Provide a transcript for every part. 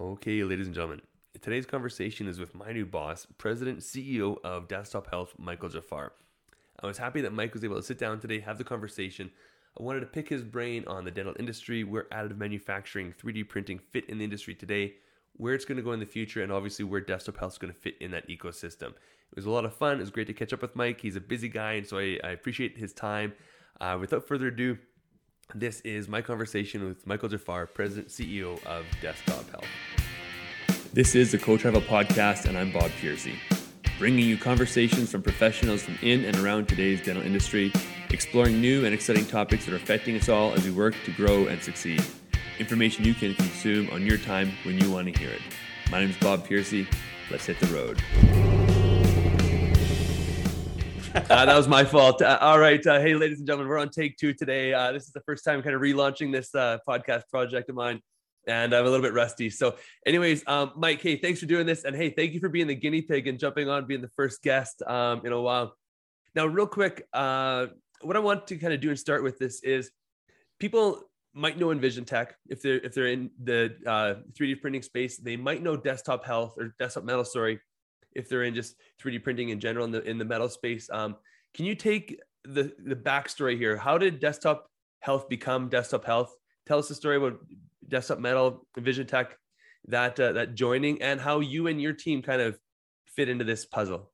Okay, ladies and gentlemen, today's conversation is with my new boss, President CEO of Desktop Health, Michael Jafar. I was happy that Mike was able to sit down today, have the conversation. I wanted to pick his brain on the dental industry, where additive manufacturing, 3D printing fit in the industry today, where it's going to go in the future, and obviously where Desktop Health is going to fit in that ecosystem. It was a lot of fun. It was great to catch up with Mike. He's a busy guy, and so I, I appreciate his time. Uh, without further ado, this is my conversation with Michael Jafar, President CEO of Desktop Health. This is the Co Travel Podcast, and I'm Bob Piercy, bringing you conversations from professionals from in and around today's dental industry, exploring new and exciting topics that are affecting us all as we work to grow and succeed. Information you can consume on your time when you want to hear it. My name is Bob Piercy. Let's hit the road. uh, that was my fault. Uh, all right. Uh, hey, ladies and gentlemen, we're on take two today. Uh, this is the first time kind of relaunching this uh, podcast project of mine, and I'm a little bit rusty. So, anyways, um, Mike, hey, thanks for doing this. And hey, thank you for being the guinea pig and jumping on, being the first guest um, in a while. Now, real quick, uh, what I want to kind of do and start with this is people might know Envision Tech if they're if they're in the 3D printing space. They might know Desktop Health or Desktop Metal, sorry, if they're in just 3D printing in general in the in the metal space. Um, can you take the the backstory here? How did Desktop Health become Desktop Health? Tell us the story about Desktop Metal, Vision Tech, that uh, that joining, and how you and your team kind of fit into this puzzle.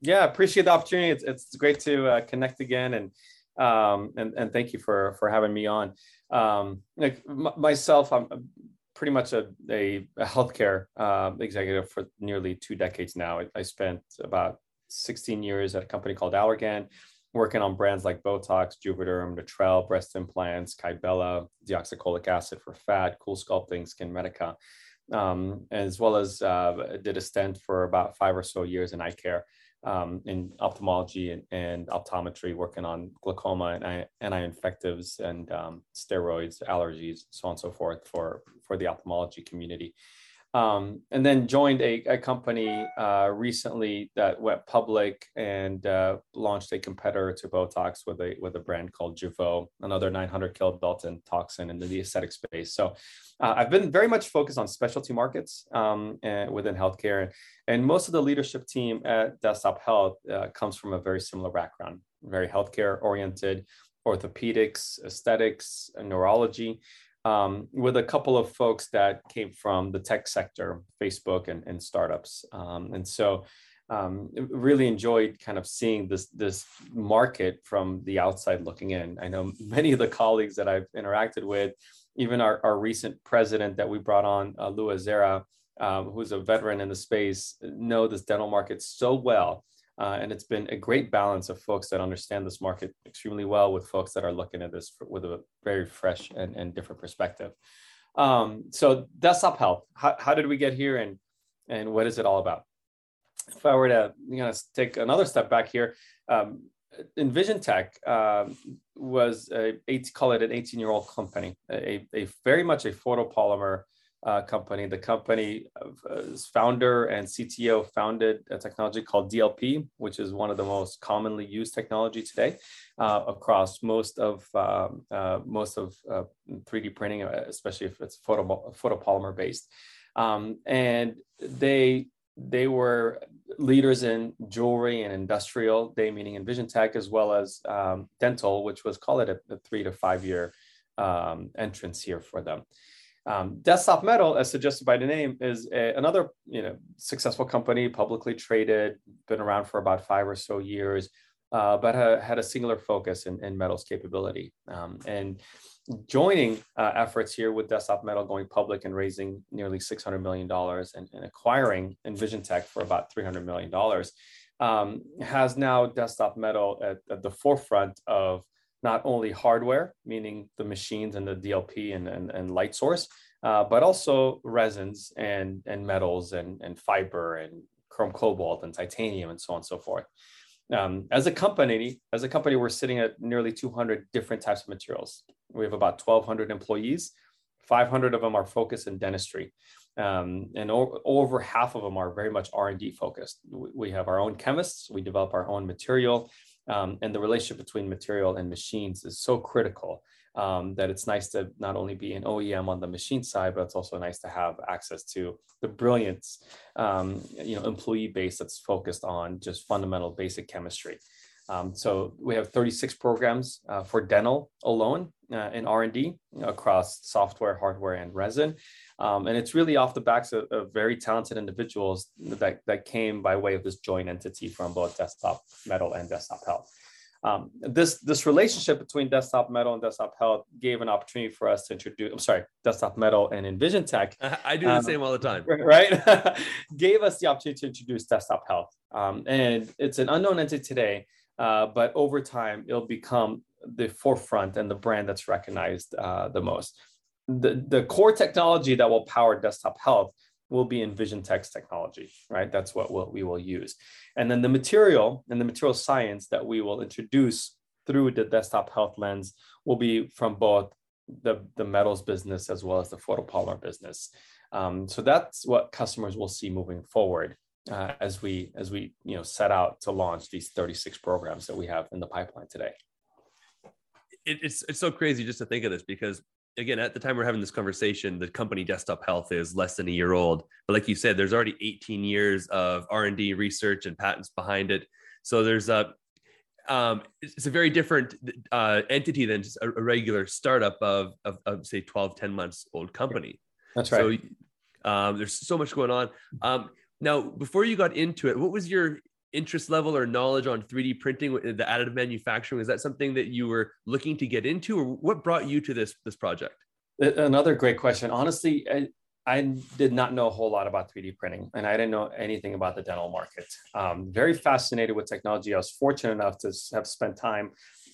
Yeah, appreciate the opportunity. It's, it's great to uh, connect again, and um, and and thank you for for having me on. Um, like m- myself, I'm pretty much a, a, a healthcare uh, executive for nearly two decades now. I, I, spent about 16 years at a company called Allergan, working on brands like Botox, Juvederm, Natrelle, breast implants, Kybella, deoxycholic acid for fat, Cool Sculpting, Skin Medica, um, as well as uh, did a stint for about five or so years in eye care um, in ophthalmology and, and, optometry, working on glaucoma and anti-infectives and um, steroids, allergies, so on and so forth for, for the ophthalmology community. Um, and then joined a, a company uh, recently that went public and uh, launched a competitor to Botox with a with a brand called Jeuveau, another 900 kilodalton toxin in the aesthetic space. So uh, I've been very much focused on specialty markets um, and within healthcare, and most of the leadership team at Desktop Health uh, comes from a very similar background, very healthcare oriented, orthopedics, aesthetics, neurology um, with a couple of folks that came from the tech sector, Facebook and, and startups. Um, and so um, really enjoyed kind of seeing this, this market from the outside looking in. I know many of the colleagues that I've interacted with, even our, our recent president that we brought on, uh, Azzara, um, who's a veteran in the space, know this dental market so well uh, and it's been a great balance of folks that understand this market extremely well with folks that are looking at this with a very fresh and, and different perspective. Um, so desktop health, how, how did we get here and, and what is it all about? If I were to you know, take another step back here, um, Envision Tech uh, was a, call it an 18 year old company, a, a very much a photopolymer uh, company. The company uh, founder and CTO founded a technology called DLP, which is one of the most commonly used technology today uh, across most of um, uh, most of 3D uh, printing, uh, especially if it's photo, photopolymer based. Um, and they they were leaders in jewelry and industrial, they meaning Envision Tech, as well as um, dental, which was call it a, a three to five year um, entrance here for them. Um, Desktop Metal, as suggested by the name, is a, another you know successful company, publicly traded, been around for about five or so years, uh, but ha, had a singular focus in, in metals capability. Um, and joining uh, efforts here with Desktop Metal going public and raising nearly $600 million and, and acquiring Envision Tech for about $300 million um, has now Desktop Metal at, at the forefront of not only hardware, meaning the machines and the DLP and, and, and light source, uh, but also resins and, and metals and, and fiber and chrome cobalt and titanium and so on and so forth. Um, as a company, as a company, we're sitting at nearly 200 different types of materials. We have about 1,200 employees. 500 of them are focused in dentistry, um, and o- over half of them are very much R&D focused. We, we have our own chemists. We develop our own material um, and the relationship between material and machines is so critical um, that it's nice to not only be an OEM on the machine side, but it's also nice to have access to the brilliance, um, you know, employee base that's focused on just fundamental basic chemistry. Um, so we have 36 programs uh, for dental alone uh, in R&D across software, hardware, and resin. Um, and it's really off the backs of, of, very talented individuals that, that came by way of this joint entity from both Desktop Metal and Desktop Health. Um, this this relationship between Desktop Metal and Desktop Health gave an opportunity for us to introduce. I'm sorry, Desktop Metal and Envision Tech. I do the um, same all the time. Right, gave us the opportunity to introduce Desktop Health, um, and it's an unknown entity today, uh, but over time it'll become the forefront and the brand that's recognized uh, the most. The the core technology that will power Desktop Health will be Envision Tech's technology, right? That's what we'll, we will use. And then the material and the material science that we will introduce through the desktop health lens will be from both the, the metals business as well as the photopolymer business. Um, so that's what customers will see moving forward uh, as we as we you know set out to launch these 36 programs that we have in the pipeline today. It, it's it's so crazy just to think of this because again, at the time we're having this conversation, the company Desktop Health is less than a year old. But like you said, there's already 18 years of R&D research and patents behind it. So there's a um, it's a very different uh, entity than just a, a regular startup of, of, of, say 12, 10 months old company. That's right. So um, there's so much going on. Um, now, before you got into it, what was your interest level or knowledge on 3D printing, the additive manufacturing? Is that something that you were looking to get into, or what brought you to this this project? Another great question. Honestly, I, I did not know a whole lot about 3D printing, and I didn't know anything about the dental market. Um, very fascinated with technology. I was fortunate enough to have spent time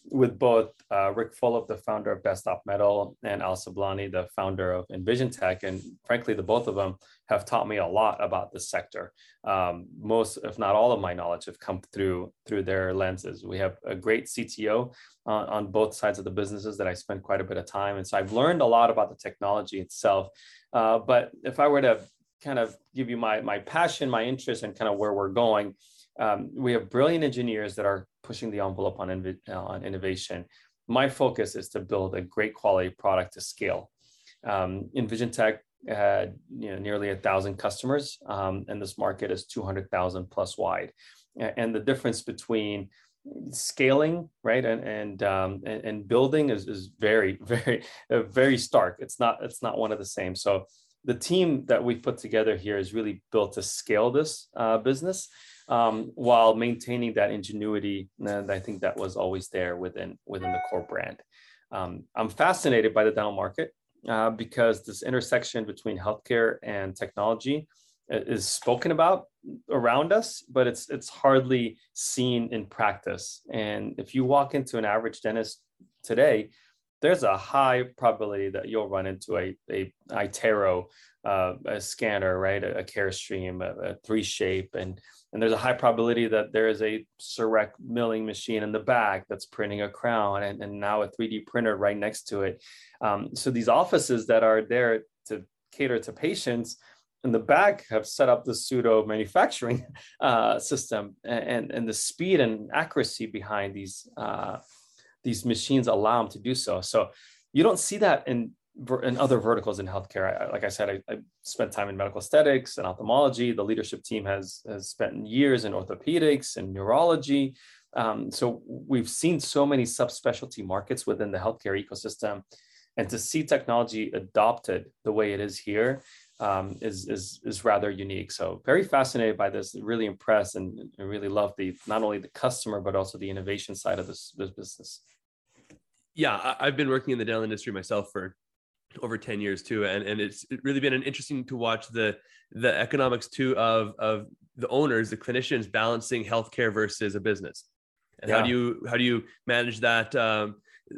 with both uh, Ric Fulop, the founder of Desktop Metal, and Al Siblani, the founder of Envision Tech. And frankly, the both of them have taught me a lot about this sector. Um, most, if not all, of my knowledge have come through through their lenses. We have a great CTO uh, on both sides of the businesses that I spend quite a bit of time, and so I've learned a lot about the technology itself. Uh, but if I were to kind of give you my my passion, my interest, and kind of where we're going, um, we have brilliant engineers that are pushing the envelope on, uh, on innovation. My focus is to build a great quality product to scale. Um, Envision Tech had you know, nearly a thousand customers, um, and this market is 200,000 plus wide. And the difference between scaling, right, and and um, and, and, building is, is very, very, uh, very stark. It's not it's not one of the same. So the team that we've put together here is really built to scale this uh, business um, while maintaining that ingenuity. And I think that was always there within within the core brand. Um, I'm fascinated by the dental market uh, because this intersection between healthcare and technology is spoken about around us, but it's it's hardly seen in practice. And if you walk into an average dentist today, there's a high probability that you'll run into a, a iTero uh, a scanner, right? A, a Carestream, a, a 3Shape, and and there's a high probability that there is a CEREC milling machine in the back that's printing a crown, and, and now a 3D printer right next to it. Um, so these offices that are there to cater to patients in the back have set up the pseudo manufacturing uh, system, and and the speed and accuracy behind these uh, these machines allow them to do so. So you don't see that in in other verticals in healthcare. I, like I said, I, I, spent time in medical aesthetics and ophthalmology. The leadership team has has spent years in orthopedics and neurology. Um, so we've seen so many subspecialty markets within the healthcare ecosystem, and to see technology adopted the way it is here um, is is is rather unique. So very fascinated by this. Really impressed and, really love the not only the customer but also the innovation side of this this business. Yeah, I've been working in the dental industry myself for over 10 years too and and it's really been an interesting to watch the the economics too of of the owners the clinicians balancing healthcare versus a business. And yeah. how do you how do you manage that um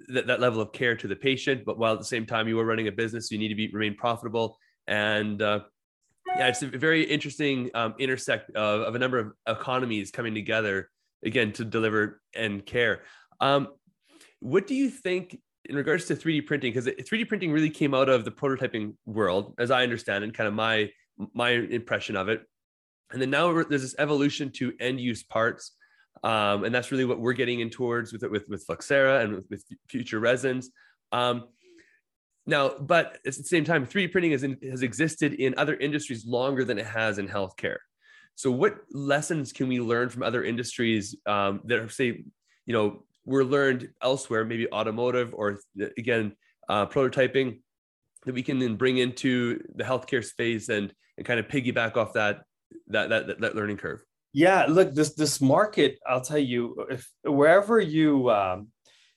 that, that level of care to the patient but while at the same time you are running a business you need to be remain profitable. And uh yeah it's a very interesting um intersect of, of a number of economies coming together again to deliver and care. Um what do you think in regards to 3D printing, because 3D printing really came out of the prototyping world, as I understand, and kind of my my impression of it. And then now there's this evolution to end use parts, um, and that's really what we're getting in towards with with with Flexcera and with, with future resins. Um, now, but at the same time, 3D printing has, in, has existed in other industries longer than it has in healthcare. So, what lessons can we learn from other industries um, that are, say, you know, were learned elsewhere, maybe automotive or again, uh, prototyping that we can then bring into the healthcare space and, and kind of piggyback off that, that, that, that learning curve? Yeah, look, this, this market, I'll tell you, if wherever you, um,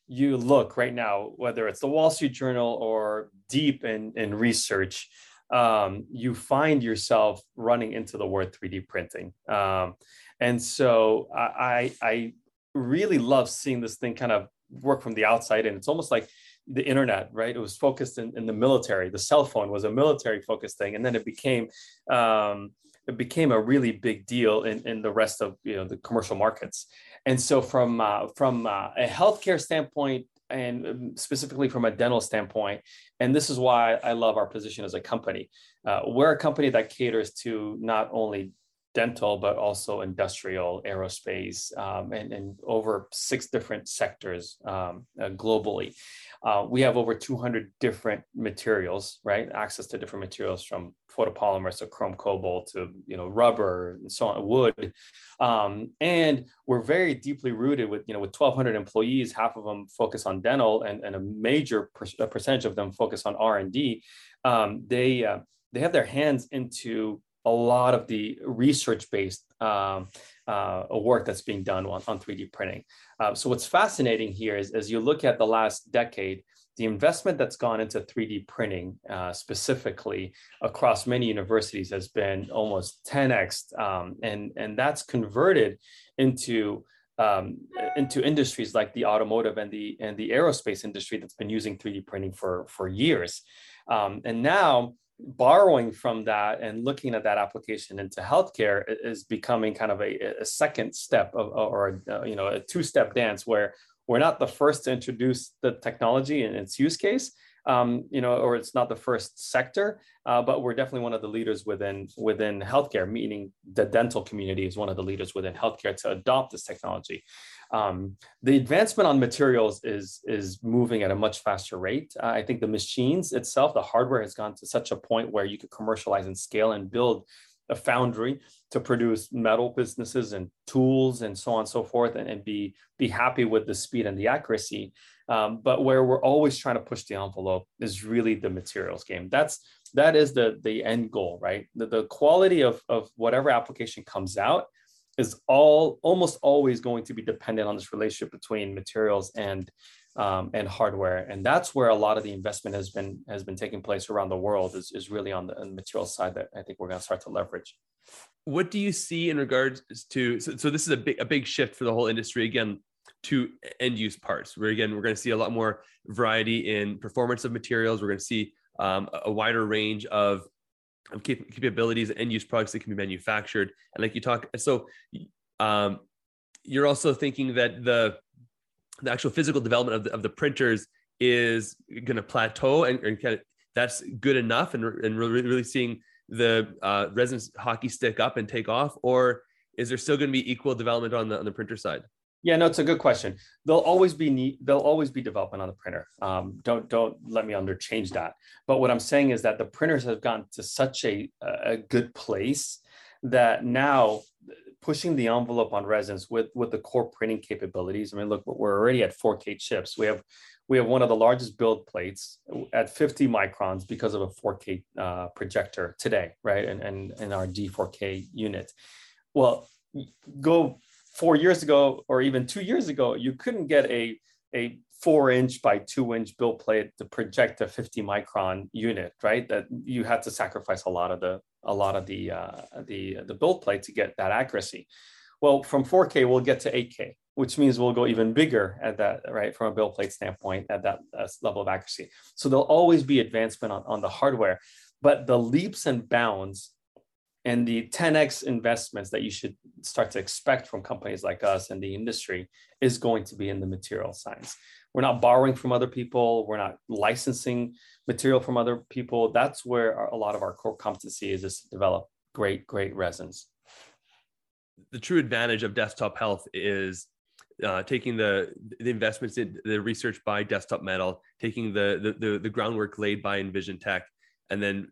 you look right now, whether it's the Wall Street Journal or deep in, in research, um, you find yourself running into the word 3D printing. Um, and so I, I really love seeing this thing kind of work from the outside. And it's almost like the internet, right? It was focused in, in the military. The cell phone was a military focused thing. And then it became, um, it became a really big deal in, in the rest of you know the commercial markets. And so from uh, from uh, a healthcare standpoint, and um, specifically from a dental standpoint, and this is why I love our position as a company. Uh, we're a company that caters to not only dental, but also industrial, aerospace, um, and, and, over six different sectors um, uh, globally. Uh, we have over 200 different materials, right? Access to different materials from photopolymers to chrome cobalt to you know rubber and so on, wood, um, and we're very deeply rooted with you know with 1,200 employees. Half of them focus on dental, and, and a major per- percentage of them focus on R and D. Um, they uh, they have their hands into a lot of the research-based um, uh, work that's being done on, on 3D printing. Uh, so what's fascinating here is as you look at the last decade, the investment that's gone into 3D printing uh, specifically across many universities has been almost 10x, um, and and that's converted into um, into industries like the automotive and the and the aerospace industry that's been using 3D printing for for years, um, and now borrowing from that and looking at that application into healthcare is becoming kind of a, a second step of, or a, uh, you know a two-step dance where we're not the first to introduce the technology and its use case um, you know or it's not the first sector uh, but we're definitely one of the leaders within within healthcare meaning the dental community is one of the leaders within healthcare to adopt this technology um, the advancement on materials is is moving at a much faster rate. Uh, I think the machines itself, the hardware has gone to such a point where you could commercialize and scale and build a foundry to produce metal businesses and tools and so on and so forth and, and be be happy with the speed and the accuracy um, but where we're always trying to push the envelope is really the materials game. That's that is the the end goal right? The, the quality of of whatever application comes out is all almost always going to be dependent on this relationship between materials and um, and hardware. And that's where a lot of the investment has been has been taking place around the world is, is really on the, on the material side that i think we're going to start to leverage. What do you see in regards to so, so this is a big a big shift for the whole industry. Again to end use parts. Where again we're going to see a lot more variety in performance of materials. We're going to see um, a wider range of of capabilities and end use products that can be manufactured. And like you talk, so um, you're also thinking that the the actual physical development of the, of the printers is going to plateau and, and kind of, that's good enough and, and really, really seeing the uh, resonance hockey stick up and take off or is there still going to be equal development on the on the printer side yeah, no, it's a good question. They'll always be need, there'll always be development on the printer. Um, don't don't let me under change that. But what I'm saying is that the printers have gotten to such a a good place that now pushing the envelope on resins with with the core printing capabilities. I mean, look, we're already at 4K chips. We have we have one of the largest build plates at 50 microns because of a 4K uh, projector today, right? And and in our D4K unit. Well, go four years ago or even two years ago, you couldn't get a, a four inch by two inch build plate to project a 50 micron unit, right? That you had to sacrifice a lot of the a lot of the uh, the the build plate to get that accuracy. Well, from 4K we'll get to 8K, which means we'll go even bigger at that, right? From a build plate standpoint, at that uh, level of accuracy. So there'll always be advancement on, on the hardware, but the leaps and bounds and the 10x investments that you should start to expect from companies like us and the industry is going to be in the material science. We're not borrowing from other people. We're not licensing material from other people. That's where our, a lot of our core competency is, is to develop great great resins. The true advantage of desktop health is uh, taking the the investments in the research by Desktop Metal, taking the, the the the groundwork laid by Envision Tech, and then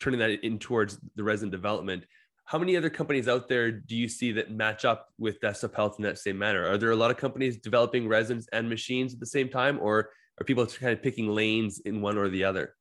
turning that in towards the resin development. How many other companies out there do you see that match up with Desktop Health in that same manner? Are there a lot of companies developing resins and machines at the same time, or are people kind of picking lanes in one or the other?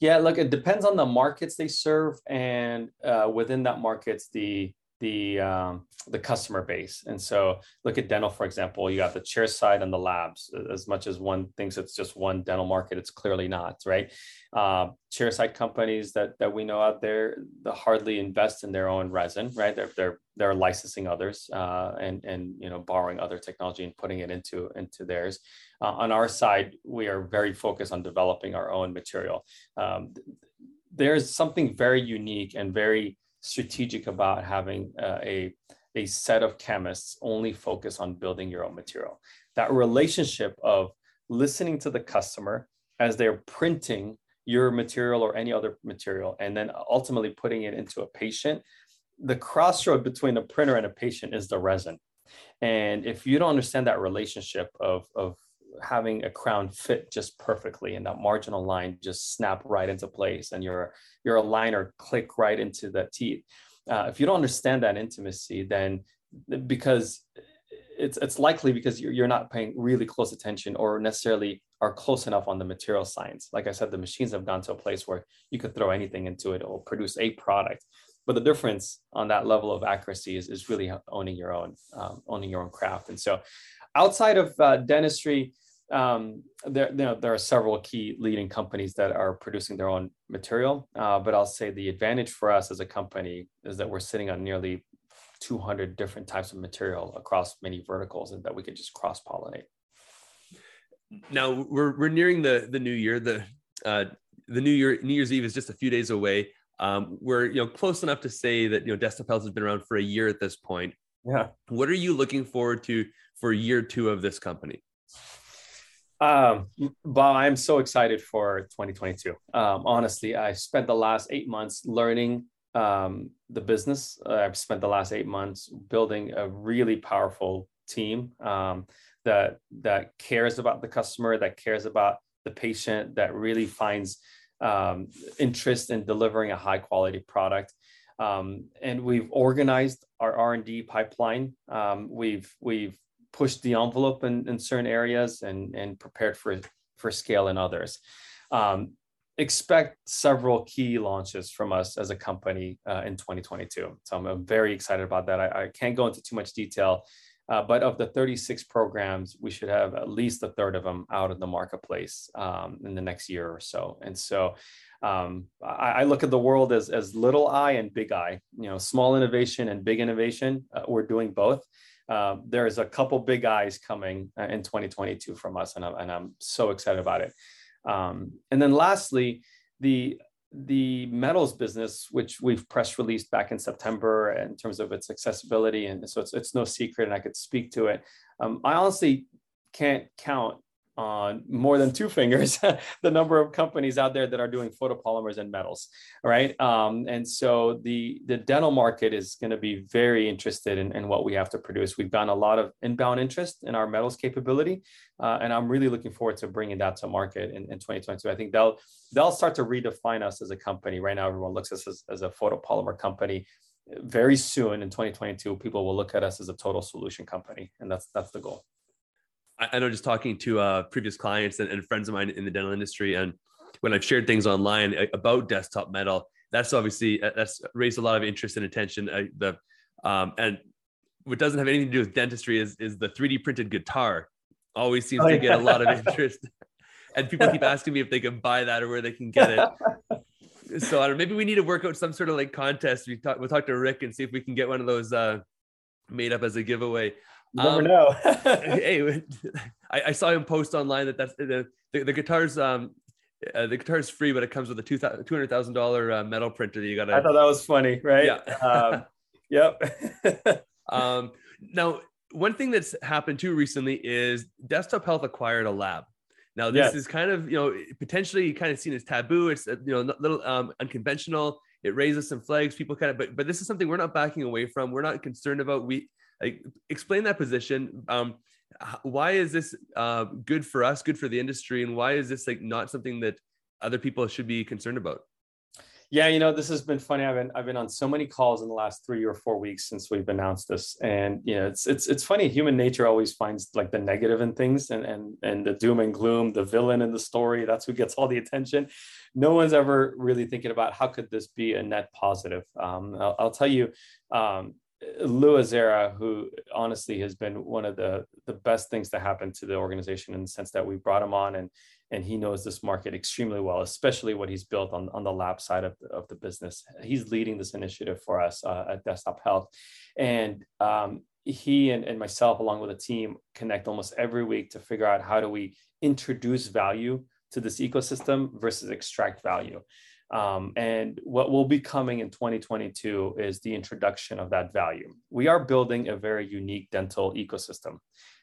Yeah, look, it depends on the markets they serve, and uh, within that markets, the the um, the customer base. And so, look at dental, for example. You got the chair side and the labs. As much as one thinks it's just one dental market, it's clearly not, right? Uh, chair side companies that that we know out there, they hardly invest in their own resin, right? They're they're they're licensing others uh, and and you know borrowing other technology and putting it into into theirs. Uh, on our side, we are very focused on developing our own material. Um, there's something very unique and very strategic about having uh, a, a set of chemists only focus on building your own material. That relationship of listening to the customer as they're printing your material or any other material, and then ultimately putting it into a patient, the crossroad between a printer and a patient is the resin. And if you don't understand that relationship of, of having a crown fit just perfectly and that marginal line just snap right into place and your your aligner click right into the teeth. Uh, if you don't understand that intimacy then because it's it's likely because you're, you're not paying really close attention or necessarily are close enough on the material science. Like i said the machines have gone to a place where you could throw anything into it or produce a product. But the difference on that level of accuracy is, is really owning your own um, owning your own craft. And so outside of uh, dentistry um, there, you know, there are several key leading companies that are producing their own material. Uh, but I'll say the advantage for us as a company is that we're sitting on nearly 200 different types of material across many verticals and that we can just cross pollinate. Now we're, we're nearing the, the new year. The, uh, the new year, New Year's Eve is just a few days away. Um, we're you know close enough to say that you know Desktop Health has been around for a year at this point. Yeah. What are you looking forward to for year two of this company? Um, Bob, I'm so excited for 2022. Um, honestly, I spent the last eight months learning um, the business. Uh, I've spent the last eight months building a really powerful team um, that that cares about the customer, that cares about the patient, that really finds um, interest in delivering a high quality product. Um, and we've organized our R&D pipeline. we've we've pushed the envelope in, in certain areas and, and prepared for, for scale in others. Um, expect several key launches from us as a company uh, in 2022. So I'm, I'm, very excited about that. I, I, can't go into too much detail, uh, but of the 36 programs, we should have at least a third of them out in the marketplace um, in the next year or so. And so um, I, I, look at the world as, as little I and big I, you know, small innovation and big innovation. Uh, we're doing both um, there's a couple big eyes coming uh, in 2022 from us, and I'm, and I'm so excited about it. Um, and then lastly, the the metals business, which we've press released back in September in terms of its accessibility, and so it's, it's no secret, and I could speak to it. Um, I honestly can't count on more than two fingers the number of companies out there that are doing photopolymers and metals right? Um, and so the the dental market is going to be very interested in, in, what we have to produce. We've gotten a lot of inbound interest in our metals capability uh, and i'm really looking forward to bringing that to market in, in 2022 i think they'll they'll start to redefine us as a company. Right now everyone looks at us as, as a photopolymer company. Very soon in 2022 people will look at us as a total solution company and that's that's the goal I know just talking to uh, previous clients and, and, friends of mine in the dental industry, and when I've shared things online about desktop metal, that's obviously uh, that's raised a lot of interest and attention. The um, and what doesn't have anything to do with dentistry is is the 3D printed guitar. Always seems oh, to yeah. get a lot of interest, and people keep asking me if they can buy that or where they can get it. so I don't. Maybe we need to work out some sort of like contest. We talk. We'll talk to Ric and see if we can get one of those uh, made up as a giveaway. You never um, know. hey, I, I, saw him post online that that's the the, the guitar's um uh, the guitar's free, but it comes with a two hundred thousand dollar uh, metal printer that you got to. I thought that was funny, right? Yeah. um, yep. um, now, one thing that's happened too recently is Desktop Health acquired a lab. Now, this is kind of you know potentially kind of seen as taboo. It's uh, you know a little um, unconventional. It raises some flags. People kind of, but but this is something we're not backing away from. We're not concerned about. We like explain that position um, why is this uh, good for us, good for the industry, and why is this like not something that other people should be concerned about? Yeah, you know, this has been funny. I've been I've been on so many calls in the last three or four weeks since we've announced this, and you know, it's it's it's funny. Human nature always finds like the negative in things, and and and the doom and gloom, the villain in the story. That's who gets all the attention. No one's ever really thinking about how could this be a net positive. Um, I'll, I'll, tell you, um, Lou who honestly has been one of the the best things to happen to the organization in the sense that we brought him on and and he knows this market extremely well, especially what he's built on, on the lab side of the, of the business. He's leading this initiative for us uh, at Desktop Health. And um, he and, and myself, along with a team, connect almost every week to figure out how do we introduce value to this ecosystem versus extract value. Um, and what will be coming in 2022 is the introduction of that value. We are building a very unique dental ecosystem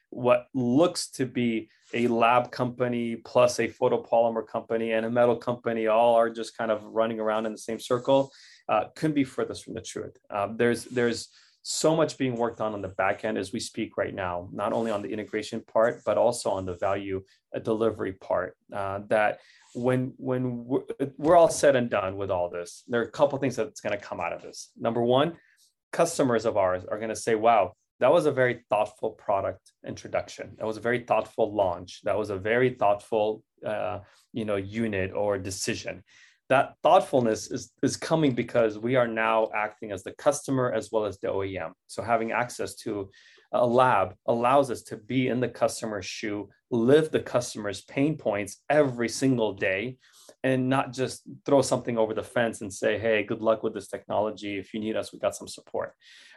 what looks to be a lab company plus a photopolymer company and a metal company all are just kind of running around in the same circle uh, couldn't be furthest from the truth uh, there's there's so much being worked on on the back end as we speak right now not only on the integration part but also on the value uh, delivery part uh, that when when we're, we're all said and done with all this there are a couple things that's going to come out of this number one customers of ours are going to say wow that was a very thoughtful product introduction. That was a very thoughtful launch. That was a very thoughtful, uh, you know, unit or decision. That thoughtfulness is, is coming because we are now acting as the customer as well as the OEM. So having access to a lab allows us to be in the customer's shoe, live the customer's pain points every single day, and not just throw something over the fence and say, hey, good luck with this technology. If you need us, we got some support.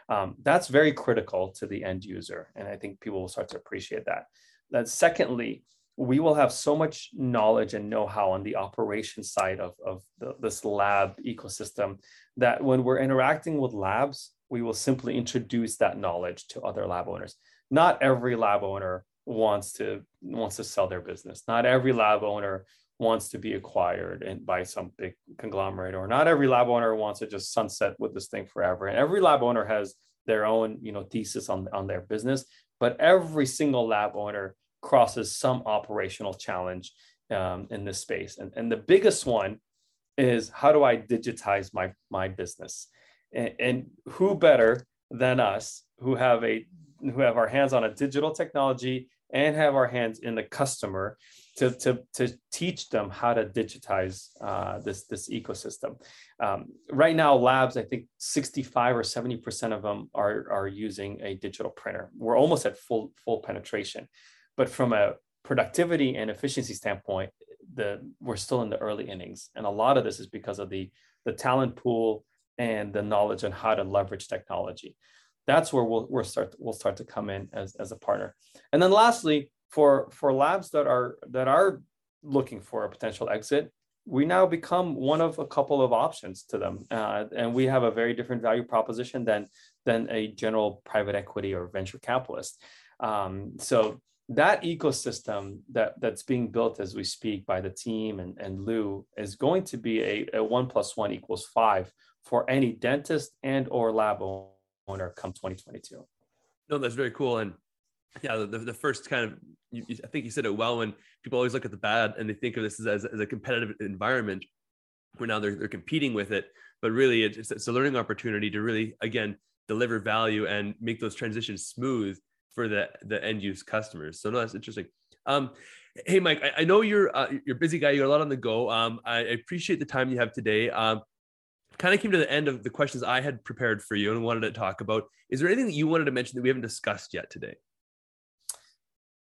Um, that's very critical to the end user. And I think people will start to appreciate that. Then, secondly, we will have so much knowledge and know-how on the operation side of, of the, this lab ecosystem that when we're interacting with labs, we will simply introduce that knowledge to other lab owners. Not every lab owner wants to wants to sell their business. Not every lab owner wants to be acquired and by some big conglomerate or not every lab owner wants to just sunset with this thing forever and every lab owner has their own you know thesis on, on their business but every single lab owner crosses some operational challenge um, in this space and, and the biggest one is how do i digitize my my business and, and who better than us who have a who have our hands on a digital technology and have our hands in the customer to, to, to teach them how to digitize uh, this, this ecosystem. Um, right now, labs, I think 65 or 70% of them are, are using a digital printer. We're almost at full, full penetration. But from a productivity and efficiency standpoint, the, we're still in the early innings. And a lot of this is because of the, the talent pool and the knowledge on how to leverage technology. That's where we'll, we'll, start, we'll start to come in as, as a partner. And then lastly, for for labs that are that are looking for a potential exit we now become one of a couple of options to them uh, and we have a very different value proposition than than a general private equity or venture capitalist um, so that ecosystem that that's being built as we speak by the team and, and lou is going to be a, a one plus one equals five for any dentist and or lab owner come 2022 no that's very cool. And yeah, the, the first kind of, you, I think you said it well when people always look at the bad and they think of this as, as a competitive environment where now they're, they're competing with it. But really, it's, it's a learning opportunity to really, again, deliver value and make those transitions smooth for the, the end use customers. So, no, that's interesting. Um, hey, Mike, I, I know you're uh, you're a busy guy. You're a lot on the go. Um, I, appreciate the time you have today. Um, kind of came to the end of the questions I had prepared for you and wanted to talk about. Is there anything that you wanted to mention that we haven't discussed yet today?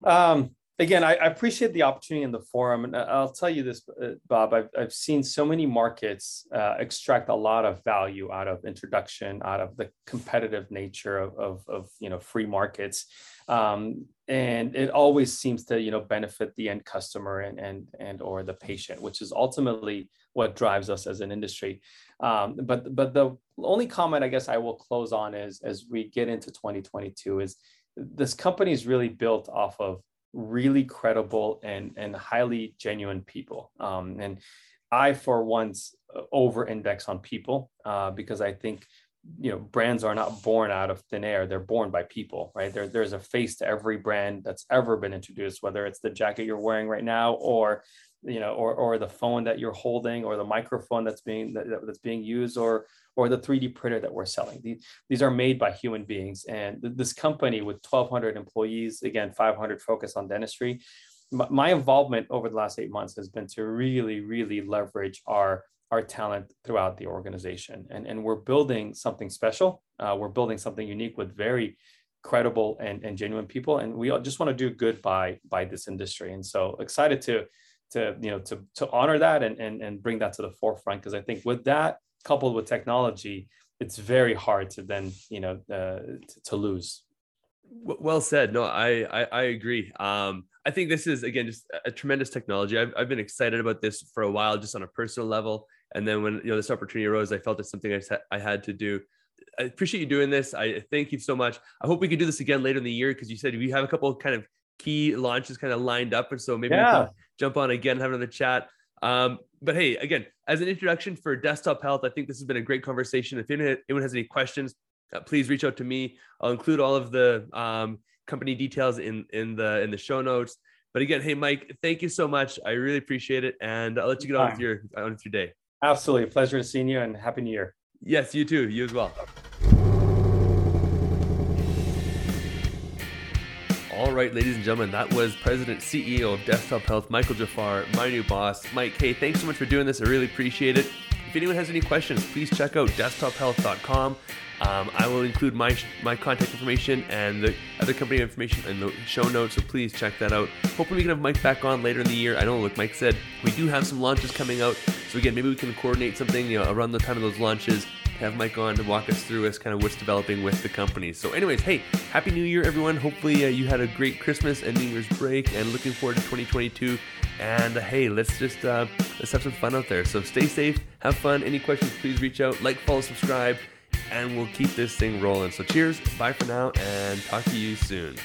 Um, again, I, I, appreciate the opportunity in the forum, and I'll tell you this, uh, Bob. I've, I've seen so many markets uh, extract a lot of value out of introduction, out of the competitive nature of, of, of you know free markets, um, and it always seems to you know benefit the end customer and and and or the patient, which is ultimately what drives us as an industry. Um, but but the only comment I guess I will close on is as we get into 2022 is this company is really built off of really credible and and highly genuine people. Um, and i for once over index on people uh, because i think you know brands are not born out of thin air. They're born by people right? There, there's a face to every brand that's ever been introduced whether it's the jacket you're wearing right now or you know or, or the phone that you're holding or the microphone that's being that, that's being used or or the 3d printer that we're selling these, these are made by human beings and this company with 1200 employees again 500 focus on dentistry my involvement over the last eight months has been to really really leverage our our talent throughout the organization. And, and we're building something special. Uh, we're building something unique with very credible and, and genuine people. And we just want to do good by, by this industry. And so excited to, to, you know, to, to honor that and, and, and bring that to the forefront. Cause I think with that coupled with technology, it's very hard to then, you know, uh, to, to lose. Well said. No, I, I, I agree. Um, I think this is again just a tremendous technology. I've, I've been excited about this for a while, just on a personal level. And then when you know this opportunity arose, I felt it's something I, I had to do. I appreciate you doing this. I thank you so much. I hope we can do this again later in the year because you said we have a couple of kind of key launches kind of lined up, and so maybe yeah. jump on again have another chat. Um, but hey, again, as an introduction for desktop health, I think this has been a great conversation. If anyone has any questions, uh, please reach out to me. I'll include all of the um, company details in in the in the show notes. But again, hey Mike, thank you so much. I really appreciate it, and I'll let you get on with your on with your day. Absolutely. Pleasure to seeing you and happy new year. Yes, you too. You as well. Right, ladies and gentlemen, that was President CEO of Desktop Health, Michael Jafar, my new boss. Mike, hey, thanks so much for doing this. I really appreciate it. If anyone has any questions, please check out desktophealth.com. Um, I will include my my contact information and the other company information in the show notes, so please check that out. Hopefully, we can have Mike back on later in the year. I know, like Mike said, we do have some launches coming out, so again, maybe we can coordinate something you know around the time of those launches. Have Mike on to walk us through us kind of what's developing with the company. So, anyways, hey, happy New Year, everyone! Hopefully, uh, you had a great Christmas and New Year's break, and looking forward to 2022. And uh, hey, let's just uh, let's have some fun out there. So, stay safe, have fun. Any questions? Please reach out, like, follow, subscribe and we'll keep this thing rolling. So cheers, bye for now, and talk to you soon.